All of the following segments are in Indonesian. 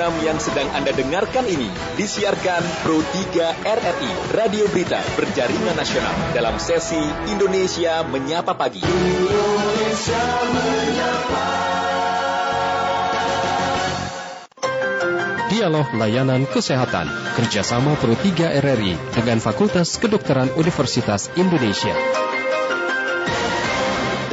Program yang sedang Anda dengarkan ini disiarkan Pro 3 RRI, Radio Berita Berjaringan Nasional dalam sesi Indonesia Menyapa Pagi. Indonesia Menyapa. Dialog Layanan Kesehatan kerjasama Pro 3 RRI dengan Fakultas Kedokteran Universitas Indonesia.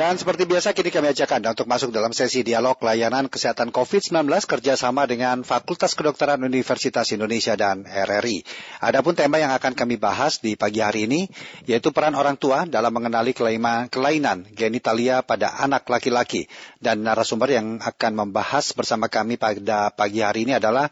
Dan seperti biasa kini kami ajak Anda untuk masuk dalam sesi dialog layanan kesehatan COVID-19 kerjasama dengan Fakultas Kedokteran Universitas Indonesia dan RRI. Adapun tema yang akan kami bahas di pagi hari ini yaitu peran orang tua dalam mengenali kelainan genitalia pada anak laki-laki. Dan narasumber yang akan membahas bersama kami pada pagi hari ini adalah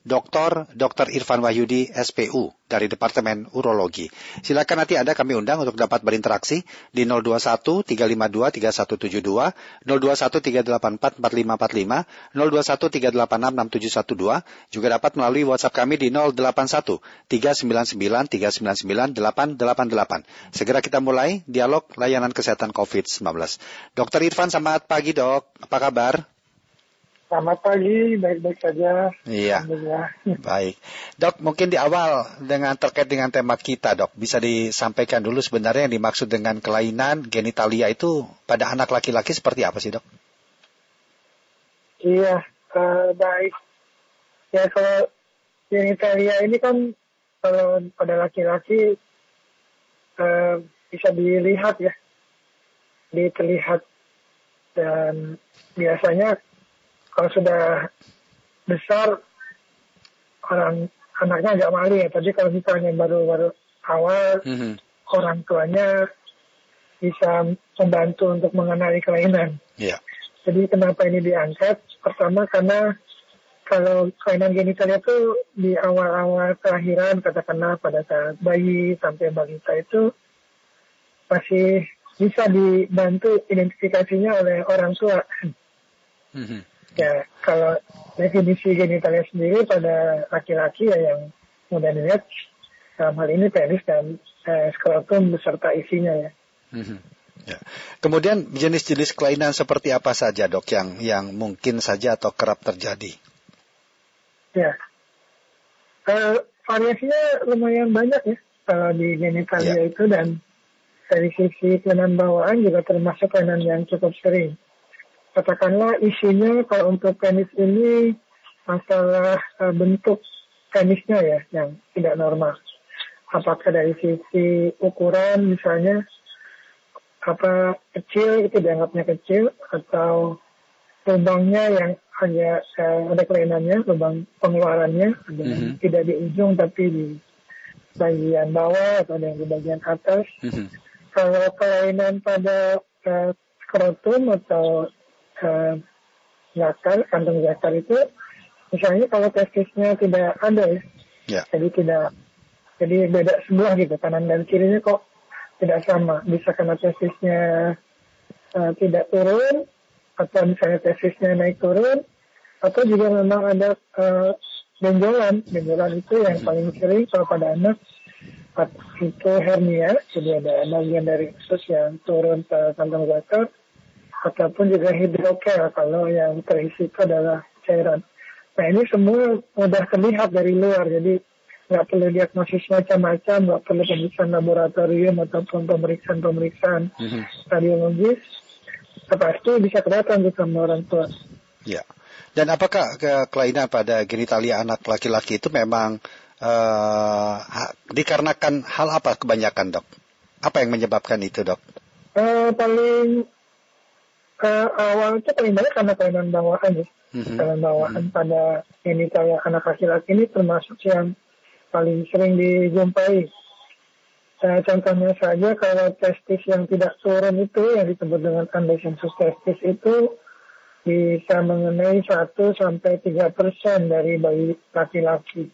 Dr. Dr. Irfan Wahyudi SPU dari Departemen Urologi. Silakan nanti Anda kami undang untuk dapat berinteraksi di 021 352 3172, 021 384 4545, 021 386 6712, juga dapat melalui WhatsApp kami di 081 399 399 888. Segera kita mulai dialog layanan kesehatan COVID-19. Dr. Irfan, selamat pagi dok. Apa kabar? Selamat pagi, baik-baik saja. Iya. Baik. Dok, mungkin di awal dengan terkait dengan tema kita, Dok, bisa disampaikan dulu sebenarnya yang dimaksud dengan kelainan genitalia itu pada anak laki-laki seperti apa sih, Dok? Iya, uh, baik. Ya kalau genitalia ini kan kalau pada laki-laki uh, bisa dilihat ya, diterlihat dan biasanya kalau sudah besar orang anaknya agak malu ya tapi kalau misalnya baru-baru awal mm-hmm. orang tuanya bisa membantu untuk mengenali kelainan. Yeah. Jadi kenapa ini diangkat? Pertama karena kalau kelainan genitalnya itu di awal-awal kelahiran katakanlah pada saat bayi sampai balita itu masih bisa dibantu identifikasinya oleh orang tua. Mm-hmm. Ya, kalau definisi genitalia sendiri pada laki-laki ya yang mudah dilihat dalam hal ini penis dan eh, skrotum beserta isinya ya. Mm-hmm. ya. Kemudian jenis-jenis kelainan seperti apa saja dok yang yang mungkin saja atau kerap terjadi? Ya, uh, variasinya lumayan banyak ya kalau di genitalia ya. itu dan dari sisi kelainan bawaan juga termasuk kelainan yang cukup sering katakanlah isinya kalau untuk penis ini masalah uh, bentuk penisnya ya yang tidak normal. Apakah dari sisi ukuran misalnya apa kecil itu dianggapnya kecil atau lubangnya yang hanya uh, ada kelainannya lubang pengeluarannya ada mm -hmm. tidak di ujung tapi di bagian bawah atau ada yang di bagian atas. Mm -hmm. Kalau kelainan pada uh, skrotum atau uh, zakar, kantong zakar itu misalnya kalau testisnya tidak ada ya, yeah. jadi tidak jadi beda sebelah gitu kanan dan kirinya kok tidak sama bisa karena testisnya uh, tidak turun atau misalnya testisnya naik turun atau juga memang ada uh, benjolan benjolan itu yang hmm. paling sering kalau pada anak itu hernia jadi ada bagian dari usus yang turun ke kantong zakar ataupun juga hidrokel kalau yang terisi itu adalah cairan. Nah ini semua mudah terlihat dari luar, jadi nggak perlu diagnosis macam-macam, nggak perlu pemeriksaan laboratorium ataupun pemeriksaan-pemeriksaan mm-hmm. radiologis, pasti bisa kelihatan tuh sama orang tua. Ya. Dan apakah ke kelainan pada genitalia anak laki-laki itu memang uh, dikarenakan hal apa kebanyakan dok? Apa yang menyebabkan itu dok? Uh, paling uh, awal itu paling banyak karena kelainan bawaan ya. Mm-hmm. Kelainan bawaan mm-hmm. pada ini kayak anak laki-laki ini termasuk yang paling sering dijumpai. Nah, contohnya saja kalau testis yang tidak turun itu yang disebut dengan androgenesis testis itu bisa mengenai 1 sampai 3 persen dari bayi laki-laki.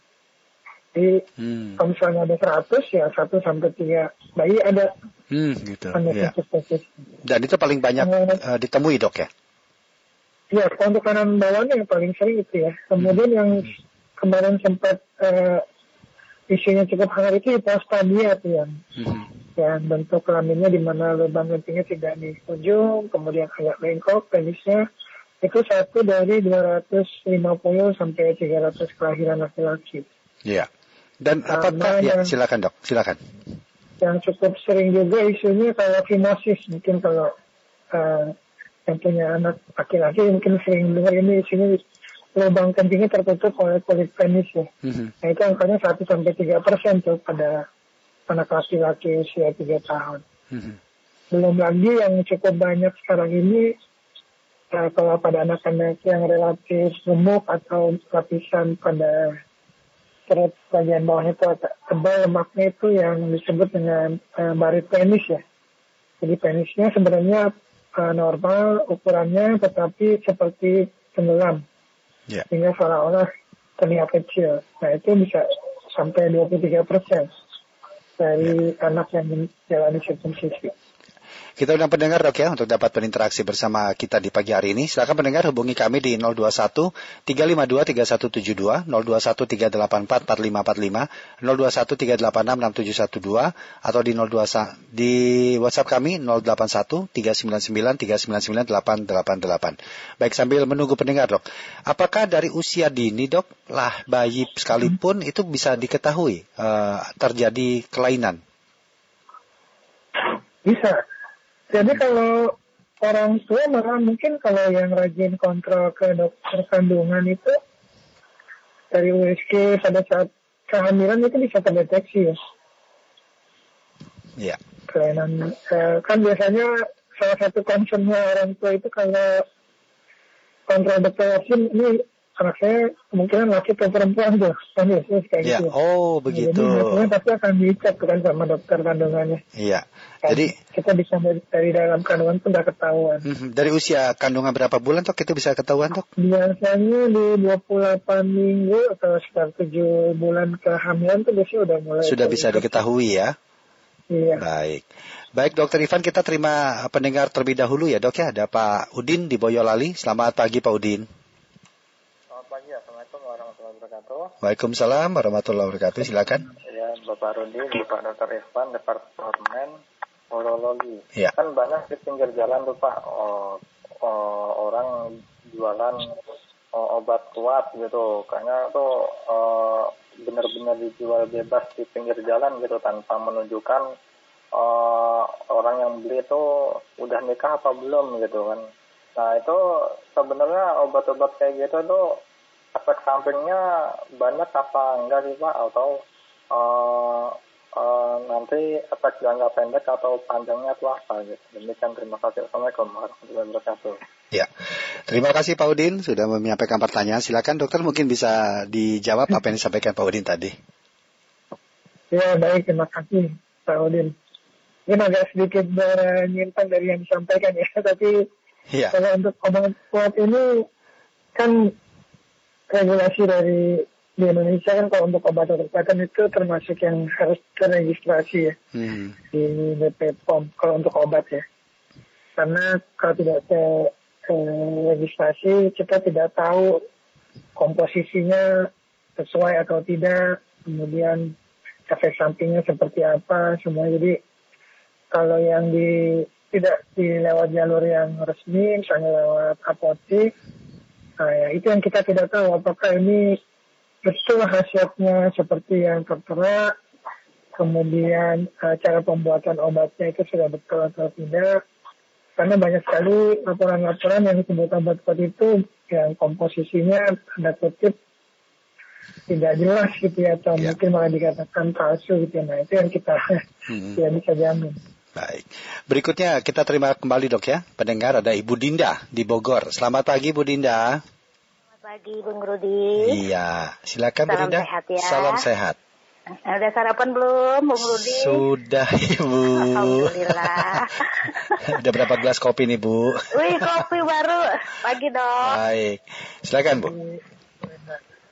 Jadi hmm. kalau misalnya ada 100 ya 1 sampai 3 bayi ada Hmm, gitu. Ya. Dan itu paling banyak uh, ditemui dok ya? Iya, untuk kanan bawahnya yang paling sering itu ya. Kemudian hmm. yang kemarin sempat uh, isunya cukup hangat itu hipostadia tuh yang hmm. yang bentuk kelaminnya di mana lubang kencingnya tidak di ujung, kemudian agak bengkok penisnya, itu satu dari 250 sampai 300 kelahiran laki-laki. Iya. Dan apakah ya silakan dok, silakan. Yang cukup sering juga isunya kalau fimosis mungkin kalau uh, yang punya anak laki-laki mungkin sering dengar ini isunya lubang kencingnya tertutup oleh kulit penis ya. Mm-hmm. Nah itu angkanya 1 sampai 3 persen tuh pada anak laki-laki usia 3 tahun. Mm-hmm. Belum lagi yang cukup banyak sekarang ini uh, kalau pada anak-anak yang relatif gemuk atau lapisan pada perut bagian bawahnya itu tebal lemaknya itu yang disebut dengan uh, barit penis ya. Jadi penisnya sebenarnya uh, normal ukurannya tetapi seperti tenggelam yeah. sehingga seolah-olah terlihat kecil. Nah itu bisa sampai 23 persen dari yeah. anak yang menjalani sirkumsisi. Kita undang pendengar dok ya untuk dapat berinteraksi bersama kita di pagi hari ini. Silakan pendengar hubungi kami di 021 352 3172, 021 384 4545, 021 386 6712 atau di 02 di WhatsApp kami 081 399 399 888. Baik sambil menunggu pendengar dok. Apakah dari usia dini dok lah bayi sekalipun hmm. itu bisa diketahui uh, terjadi kelainan? Bisa jadi kalau orang tua malah mungkin kalau yang rajin kontrol ke dokter kandungan itu dari USG pada saat kehamilan itu bisa terdeteksi ya. Iya. Kelainan eh, kan biasanya salah satu concernnya orang tua itu kalau kontrol dokter ini anak saya kemungkinan laki atau perempuan tuh kan biasanya kayak ya, gitu. Oh begitu. Jadi biasanya pasti akan dicek kan sama dokter kandungannya. Iya. Kan Jadi kita bisa dari, dari dalam kandungan pun udah ketahuan. Mm, dari usia kandungan berapa bulan tuh kita bisa ketahuan tuh? Biasanya di 28 minggu atau sekitar 7 bulan kehamilan tuh biasanya udah mulai. Sudah bisa diketahui ya. Iya. Baik. Baik dokter Ivan kita terima pendengar terlebih dahulu ya dok ya. Ada Pak Udin di Boyolali. Selamat pagi Pak Udin wabarakatuh. Waalaikumsalam warahmatullahi wabarakatuh. Silakan. Ya, Bapak Rudi, Bapak Dr. Irfan, Departemen Urologi. Ya. Kan banyak di pinggir jalan tuh Pak, oh, oh, orang jualan oh, obat kuat gitu. Kayaknya tuh oh, benar-benar dijual bebas di pinggir jalan gitu tanpa menunjukkan oh, orang yang beli itu udah nikah apa belum gitu kan. Nah itu sebenarnya obat-obat kayak gitu tuh efek sampingnya banyak apa enggak sih Pak atau uh, uh, nanti efek jangka pendek atau panjangnya itu apa gitu. Demikian terima kasih. Assalamualaikum warahmatullahi wabarakatuh. Ya, terima kasih Pak Udin sudah menyampaikan pertanyaan. Silakan dokter mungkin bisa dijawab apa yang disampaikan Pak Udin tadi. Ya baik, terima kasih Pak Udin. Ini agak sedikit menyimpang dari yang disampaikan ya, tapi ya. kalau untuk obat kuat ini kan regulasi dari di Indonesia kan kalau untuk obat-obatan itu termasuk yang harus terregistrasi ya hmm. di BP POM kalau untuk obat ya. Karena kalau tidak terregistrasi kita tidak tahu komposisinya sesuai atau tidak, kemudian efek sampingnya seperti apa semua. Jadi kalau yang di tidak di lewat jalur yang resmi, misalnya lewat apotik, Nah, ya, itu yang kita tidak tahu apakah ini betul khasiatnya seperti yang tertera, kemudian uh, cara pembuatan obatnya itu sudah betul atau tidak. Karena banyak sekali laporan-laporan yang disebut obat kuat itu yang komposisinya ada kutip tidak jelas gitu ya atau ya. mungkin malah dikatakan palsu gitu ya. Nah itu yang kita hmm. tidak bisa jamin. Baik. Berikutnya kita terima kembali dok ya. Pendengar ada Ibu Dinda di Bogor. Selamat pagi Bu Dinda. Selamat pagi Bung Rudi. Iya. Silakan Bu Dinda. Sehat ya. Salam sehat. Udah sarapan belum Bung Rudi? Sudah Ibu. Alhamdulillah. Udah berapa gelas kopi nih Bu? Wih kopi baru. Pagi dok. Baik. Silakan Bu.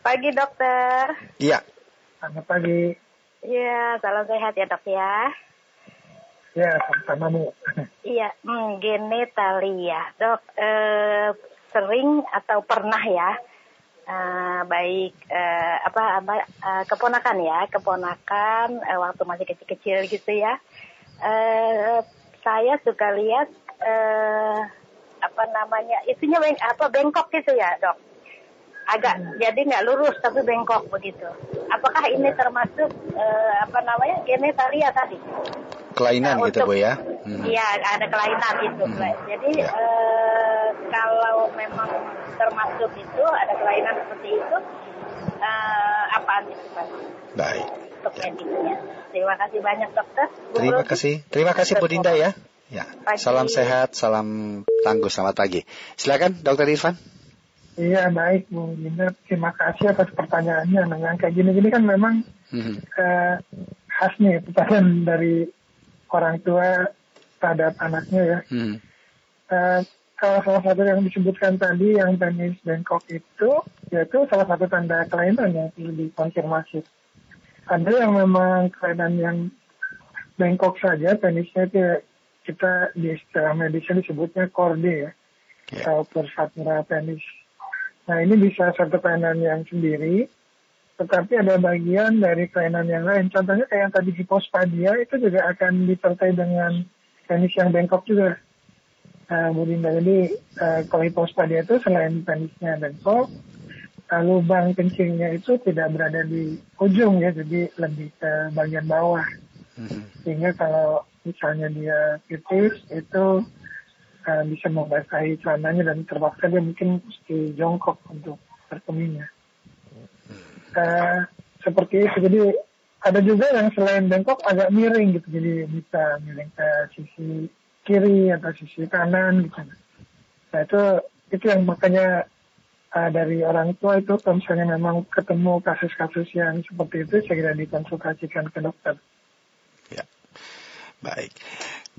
Pagi dokter. Iya. Selamat pagi. Iya, salam sehat ya dok ya. Ya, sama-sama Bu. Iya, hmm, genitalia. Dok, eh, sering atau pernah ya, eh, baik eh, apa, apa eh, keponakan ya, keponakan eh, waktu masih kecil-kecil gitu ya. Eh, saya suka lihat eh, apa namanya itunya beng, apa bengkok gitu ya dok agak hmm. jadi nggak lurus tapi bengkok begitu apakah ini termasuk uh, apa namanya genetalia tadi kelainan nah, gitu bu ya hmm. iya hmm. ada kelainan itu hmm. jadi ya. uh, kalau memang termasuk itu ada kelainan seperti itu uh, apa antisipasi baik untuk ya. medisnya terima kasih banyak dokter Bu terima Rudi. kasih terima kasih Bu Dinda ya Ya, pagi. salam sehat, salam tangguh, selamat pagi. Silakan, Dokter Irfan. Iya baik Bu Dinda, terima kasih atas pertanyaannya. Nah, kayak gini-gini kan memang hmm. uh, khas nih pertanyaan dari orang tua terhadap anaknya ya. Hmm. Uh, kalau salah satu yang disebutkan tadi yang penis bengkok itu, yaitu salah satu tanda kelainan yang perlu dikonfirmasi. Ada yang memang kelainan yang bengkok saja, penisnya itu kita di istilah medisnya disebutnya korde ya, yeah. atau persatura penis. Nah ini bisa satu kelainan yang sendiri, tetapi ada bagian dari kelainan yang lain. Contohnya kayak yang tadi hipospadia itu juga akan disertai dengan penis yang bengkok juga. Nah, Bu Dinda, jadi uh, kalau hipospadia itu selain penisnya bengkok, uh, lubang kencingnya itu tidak berada di ujung ya, jadi lebih ke bagian bawah. Mm-hmm. Sehingga kalau misalnya dia kritis itu uh, bisa membasahi celananya dan terpaksa dia mungkin mesti jongkok untuk berkemihnya. Uh, seperti itu. Jadi ada juga yang selain bengkok agak miring gitu. Jadi bisa miring ke sisi kiri atau sisi kanan gitu. Nah itu itu yang makanya uh, dari orang tua itu kalau misalnya memang ketemu kasus-kasus yang seperti itu segera dikonsultasikan ke dokter. Baik.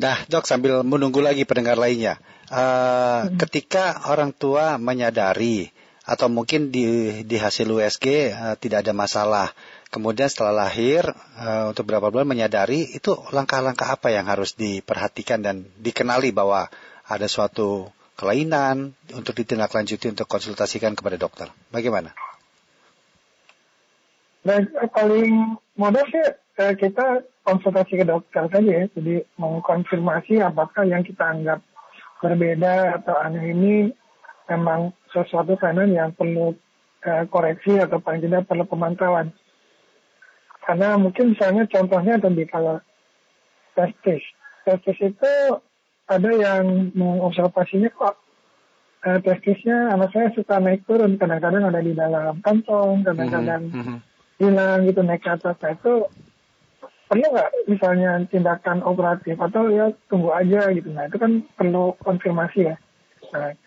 Nah, dok sambil menunggu lagi pendengar lainnya, uh, hmm. ketika orang tua menyadari atau mungkin di di hasil USG uh, eh, tidak ada masalah, kemudian setelah lahir uh, untuk beberapa bulan menyadari itu langkah-langkah apa yang harus diperhatikan dan dikenali bahwa ada suatu kelainan untuk ditindaklanjuti untuk konsultasikan kepada dokter. Bagaimana? Dan paling mudah sih kita konsultasi ke dokter saja ya. Jadi mengkonfirmasi apakah yang kita anggap berbeda atau aneh ini memang sesuatu kanan yang perlu uh, koreksi atau paling tidak perlu pemantauan. Karena mungkin misalnya contohnya tadi kalau testis. Testis itu ada yang mengobservasinya kok uh, testisnya anak saya suka naik turun. Kadang-kadang ada di dalam kantong, kadang-kadang mm -hmm. hilang gitu naik ke atas. Nah, itu perlu nggak misalnya tindakan operatif atau ya tunggu aja gitu nah itu kan perlu konfirmasi ya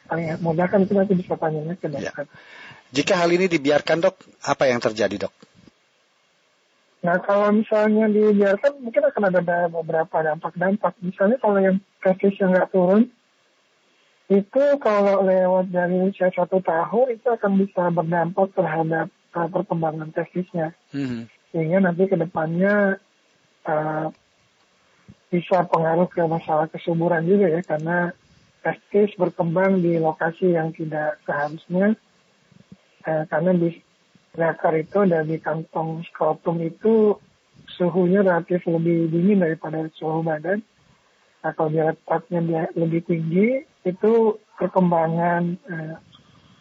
paling mudah kan itu nanti bisa tanya ke dokter. Ya. Jika hal ini dibiarkan dok, apa yang terjadi dok? Nah kalau misalnya dibiarkan mungkin akan ada beberapa dampak-dampak. Misalnya kalau yang testis yang nggak turun, itu kalau lewat dari usia satu tahun itu akan bisa berdampak terhadap uh, perkembangan testisnya. Hmm. Sehingga nanti ke depannya uh, bisa pengaruh ke masalah kesuburan juga ya karena testis berkembang di lokasi yang tidak seharusnya uh, karena di reaktor itu dari kantong skrotum itu suhunya relatif lebih dingin daripada suhu badan. Nah, kalau dia lebih tinggi, itu perkembangan uh,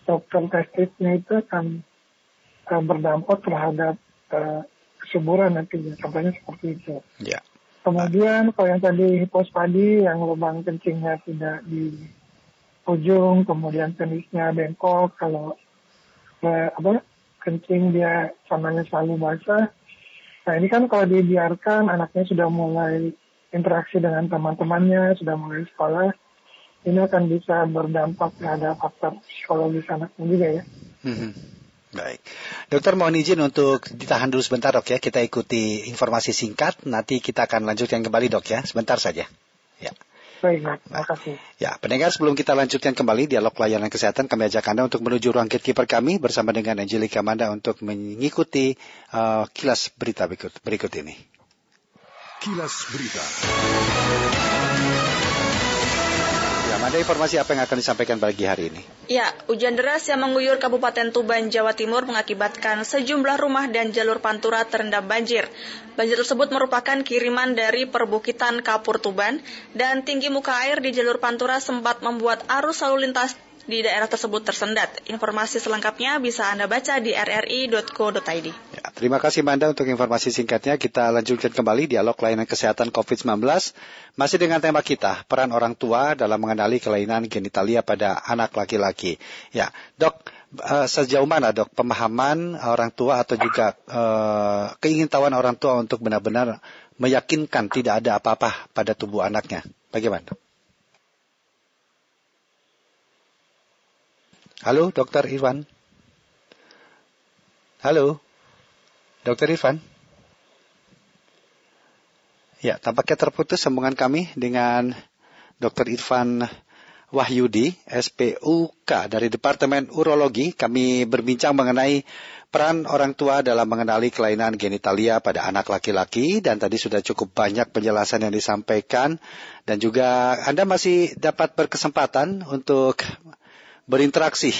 dokter testisnya itu akan uh, berdampak terhadap uh, kesuburan nantinya. Contohnya seperti itu. Ya. Kemudian kalau yang tadi hipospadi yang lubang kencingnya tidak di ujung, kemudian penisnya bengkok, kalau eh, apa kencing dia samanya selalu basah. Nah ini kan kalau dibiarkan anaknya sudah mulai interaksi dengan teman-temannya, sudah mulai sekolah, ini akan bisa berdampak terhadap faktor psikologis anaknya juga ya. Mm -hmm. Baik. Dokter mohon izin untuk ditahan dulu sebentar dok ya. Kita ikuti informasi singkat. Nanti kita akan lanjutkan kembali dok ya. Sebentar saja. Ya. Baik, terima kasih. Ya, pendengar sebelum kita lanjutkan kembali dialog layanan kesehatan, kami ajak Anda untuk menuju ruang gatekeeper kami bersama dengan Angelika Manda untuk mengikuti uh, kilas berita berikut, berikut ini. Kilas Berita Ada informasi apa yang akan disampaikan pagi hari ini? Ya, hujan deras yang mengguyur Kabupaten Tuban, Jawa Timur mengakibatkan sejumlah rumah dan jalur pantura terendam banjir. Banjir tersebut merupakan kiriman dari perbukitan Kapur Tuban dan tinggi muka air di jalur pantura sempat membuat arus lalu lintas di daerah tersebut tersendat. Informasi selengkapnya bisa Anda baca di rri.co.id. Ya, terima kasih Manda untuk informasi singkatnya. Kita lanjutkan kembali dialog layanan kesehatan COVID-19 masih dengan tema kita, peran orang tua dalam mengenali kelainan genitalia pada anak laki-laki. Ya, Dok, uh, sejauh mana Dok pemahaman orang tua atau juga uh, keingintahuan orang tua untuk benar-benar meyakinkan tidak ada apa-apa pada tubuh anaknya? Bagaimana? Halo, Dokter Irwan. Halo, Dokter Irwan. Ya, tampaknya terputus sambungan kami dengan Dokter Irfan Wahyudi, SPUK dari Departemen Urologi. Kami berbincang mengenai peran orang tua dalam mengenali kelainan genitalia pada anak laki-laki dan tadi sudah cukup banyak penjelasan yang disampaikan dan juga Anda masih dapat berkesempatan untuk berinteraksi,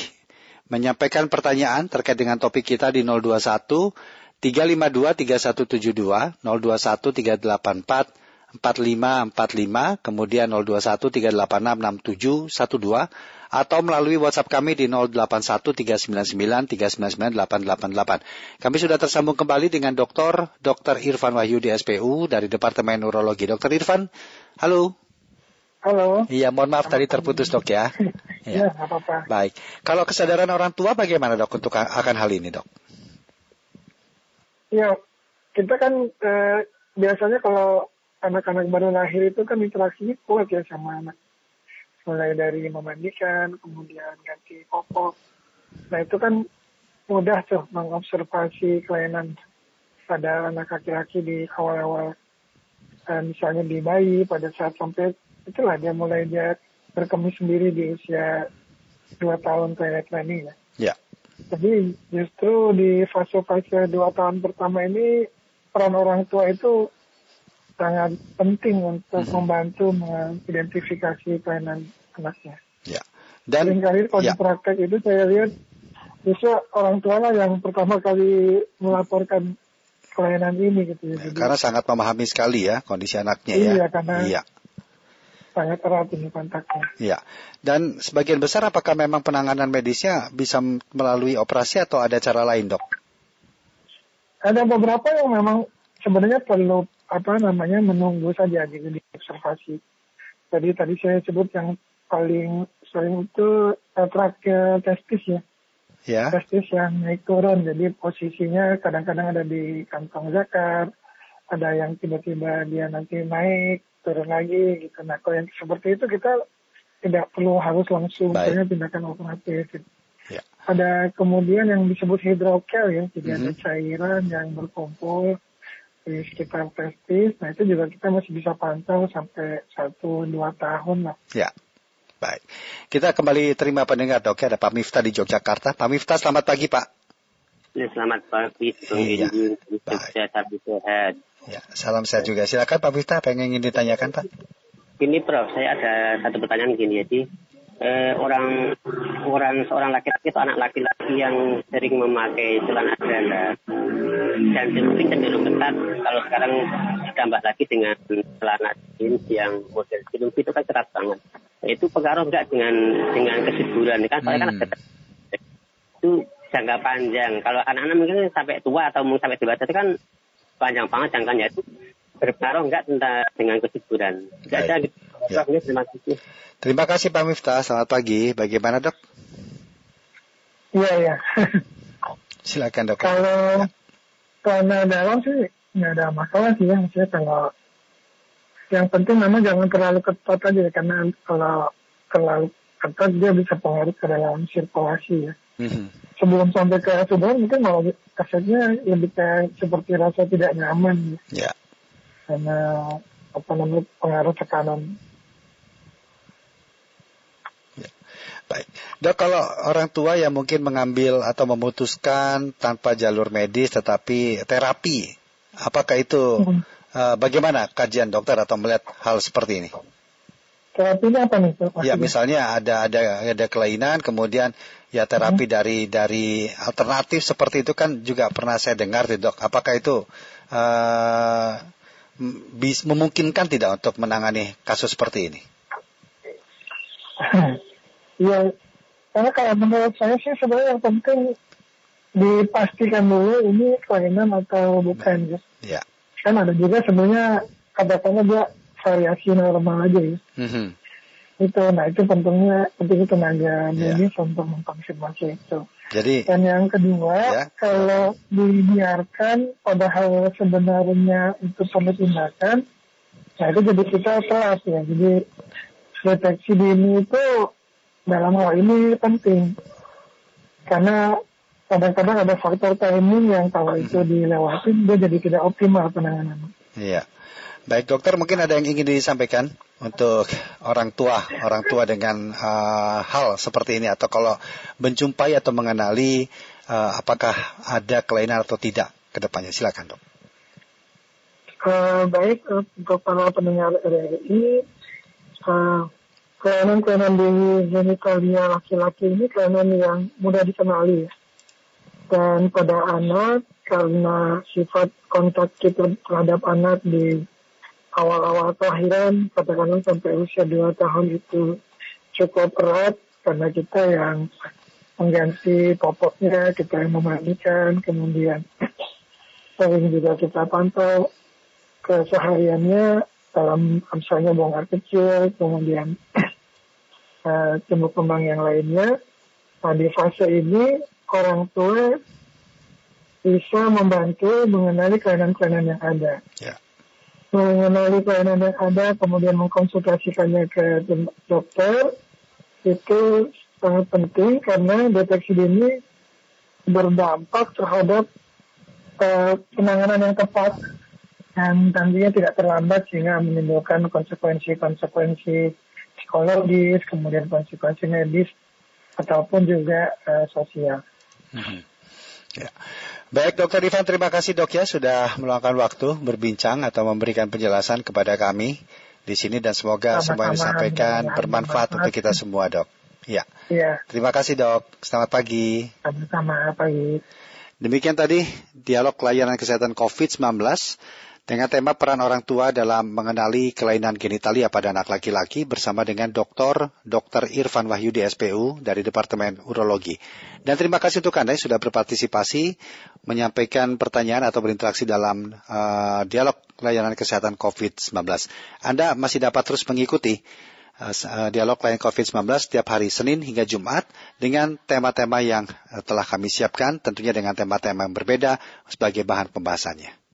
menyampaikan pertanyaan terkait dengan topik kita di 021 352 3172, 021 384 4545, kemudian 021 386 6712, atau melalui WhatsApp kami di 081 399 399 888. Kami sudah tersambung kembali dengan Dr. Dr. Irfan Wahyu di SPU dari Departemen Urologi. Dr. Irfan, halo. Halo. Iya, mohon maaf tadi terputus dok ya. Iya, ya, apa-apa. Baik. Kalau kesadaran orang tua bagaimana dok untuk akan hal ini dok? Ya, kita kan eh, biasanya kalau anak-anak baru lahir itu kan interaksinya kuat ya sama anak. Mulai dari memandikan, kemudian ganti popok. Nah itu kan mudah tuh mengobservasi kelainan pada anak laki-laki di awal-awal eh, misalnya di bayi pada saat sampai itulah dia mulai dia berkemih sendiri di usia dua tahun toilet training ya. Ya. Jadi justru di fase-fase dua tahun pertama ini peran orang tua itu sangat penting untuk hmm. membantu mengidentifikasi kelainan anaknya. Ya. Dan kali kalau ya. di praktek itu saya lihat justru orang tua lah yang pertama kali melaporkan kelainan ini gitu ya. Karena sangat memahami sekali ya kondisi anaknya iya, ya. Iya karena iya sangat erat ini kontaknya. Ya, dan sebagian besar apakah memang penanganan medisnya bisa melalui operasi atau ada cara lain dok? Ada beberapa yang memang sebenarnya perlu apa namanya menunggu saja di, observasi. Jadi tadi saya sebut yang paling sering itu uh, testis ya. Ya. Testis yang naik turun, jadi posisinya kadang-kadang ada di kantong zakar, ada yang tiba-tiba dia nanti naik turun lagi gitu. Nah kalau yang seperti itu kita tidak perlu harus langsung misalnya tindakan operatif. Gitu. Ya. Ada kemudian yang disebut hidrokel ya, jadi mm -hmm. ada mhm. cairan yang berkumpul di sekitar testis. Nah itu juga kita masih bisa pantau sampai satu dua tahun lah. Ya. Baik. Kita kembali terima pendengar dok ya. Ada Pak Miftah di Yogyakarta. Pak Miftah selamat pagi Pak. Ya, selamat pagi. Iya. Sehat, sehat. Ya, salam sehat juga. Silakan Pak Bista, apa yang ingin ditanyakan Pak? Ini Prof, saya ada satu pertanyaan gini jadi eh, orang orang seorang laki-laki atau anak laki-laki yang sering memakai celana celana dan mungkin cenderung ketat kalau sekarang ditambah lagi dengan celana jeans yang model jeans itu kan ketat banget. Itu pengaruh enggak dengan dengan kesuburan kan soalnya kan hmm. kan itu jangka panjang. Kalau anak-anak mungkin sampai tua atau mungkin sampai dewasa itu kan panjang banget jangkanya itu berpengaruh enggak tentang dengan kesuburan. Tidak ada gitu. Ya. Terima kasih. Terima kasih Pak Miftah. Selamat pagi. Bagaimana dok? Iya iya. Silakan dok. Kalau karena dalam sih nggak ada masalah sih ya. Maksudnya kalau yang penting memang jangan terlalu ketat aja karena kalau terlalu ketat dia bisa pengaruh ke dalam sirkulasi ya. Mm-hmm. Sebelum sampai ke kesuburan mungkin malah kesannya lebih kayak seperti rasa tidak nyaman. Ya. Yeah. Karena apa namanya pengaruh tekanan. Ya. Baik. Dok, kalau orang tua yang mungkin mengambil atau memutuskan tanpa jalur medis tetapi terapi, apakah itu hmm. uh, bagaimana kajian dokter atau melihat hal seperti ini? Terapinya apa nih? Pak? Ya misalnya ada ada ada kelainan kemudian ya terapi hmm. dari dari alternatif seperti itu kan juga pernah saya dengar dok. Apakah itu uh, bis, memungkinkan tidak untuk menangani kasus seperti ini? Iya, karena kalau menurut saya sih sebenarnya yang penting dipastikan dulu ini kelainan atau bukan ya. Ya. Kan ada juga sebenarnya katakanlah dia variasi normal aja ya. Mm-hmm. Itu, nah itu pentingnya penting tenaga yeah. medis untuk mengkonfirmasi itu. Jadi dan yang kedua ya. kalau dibiarkan padahal sebenarnya itu perlu tindakan, nah itu jadi kita telat ya. Jadi deteksi dini itu dalam hal ini penting karena kadang-kadang ada faktor timing yang kalau itu dilewati dia jadi tidak optimal penanganan. Iya. Baik dokter, mungkin ada yang ingin disampaikan untuk orang tua, orang tua dengan uh, hal seperti ini atau kalau menjumpai atau mengenali uh, apakah ada kelainan atau tidak ke depannya. Silakan dok. Uh, baik untuk para pendengar RRI, uh, kelainan-kelainan di genitalia laki-laki ini kelainan yang mudah dikenali dan pada anak karena sifat kontak kita terhadap anak di awal-awal kelahiran katakanlah sampai usia 2 tahun itu cukup erat karena kita yang mengganti popoknya, kita yang memandikan, kemudian sering juga kita pantau kesehariannya dalam misalnya buang air kecil, kemudian uh, tumbuh kembang yang lainnya. Nah di fase ini orang tua bisa membantu mengenali kelainan-kelainan yang ada. Yeah mengenali kelainan yang ada, kemudian mengkonsultasikannya ke dokter, itu sangat penting karena deteksi dini berdampak terhadap uh, penanganan yang tepat dan tentunya tidak terlambat sehingga menimbulkan konsekuensi-konsekuensi psikologis, kemudian konsekuensi medis ataupun juga uh, sosial. Mm -hmm. yeah. Baik Dokter Ivan, terima kasih dok ya sudah meluangkan waktu berbincang atau memberikan penjelasan kepada kami di sini dan semoga Sama-sama semua yang disampaikan bermanfaat untuk kita semua dok. Ya. ya. Terima kasih dok. Selamat pagi. Sama-sama pagi. Demikian tadi dialog layanan kesehatan COVID-19 dengan tema peran orang tua dalam mengenali kelainan genitalia pada anak laki-laki bersama dengan Dr. Dr. Irfan Wahyudi SPU dari Departemen Urologi. Dan terima kasih untuk Anda yang sudah berpartisipasi menyampaikan pertanyaan atau berinteraksi dalam uh, dialog layanan kesehatan COVID-19. Anda masih dapat terus mengikuti uh, dialog layanan COVID-19 setiap hari Senin hingga Jumat dengan tema-tema yang telah kami siapkan, tentunya dengan tema-tema yang berbeda sebagai bahan pembahasannya.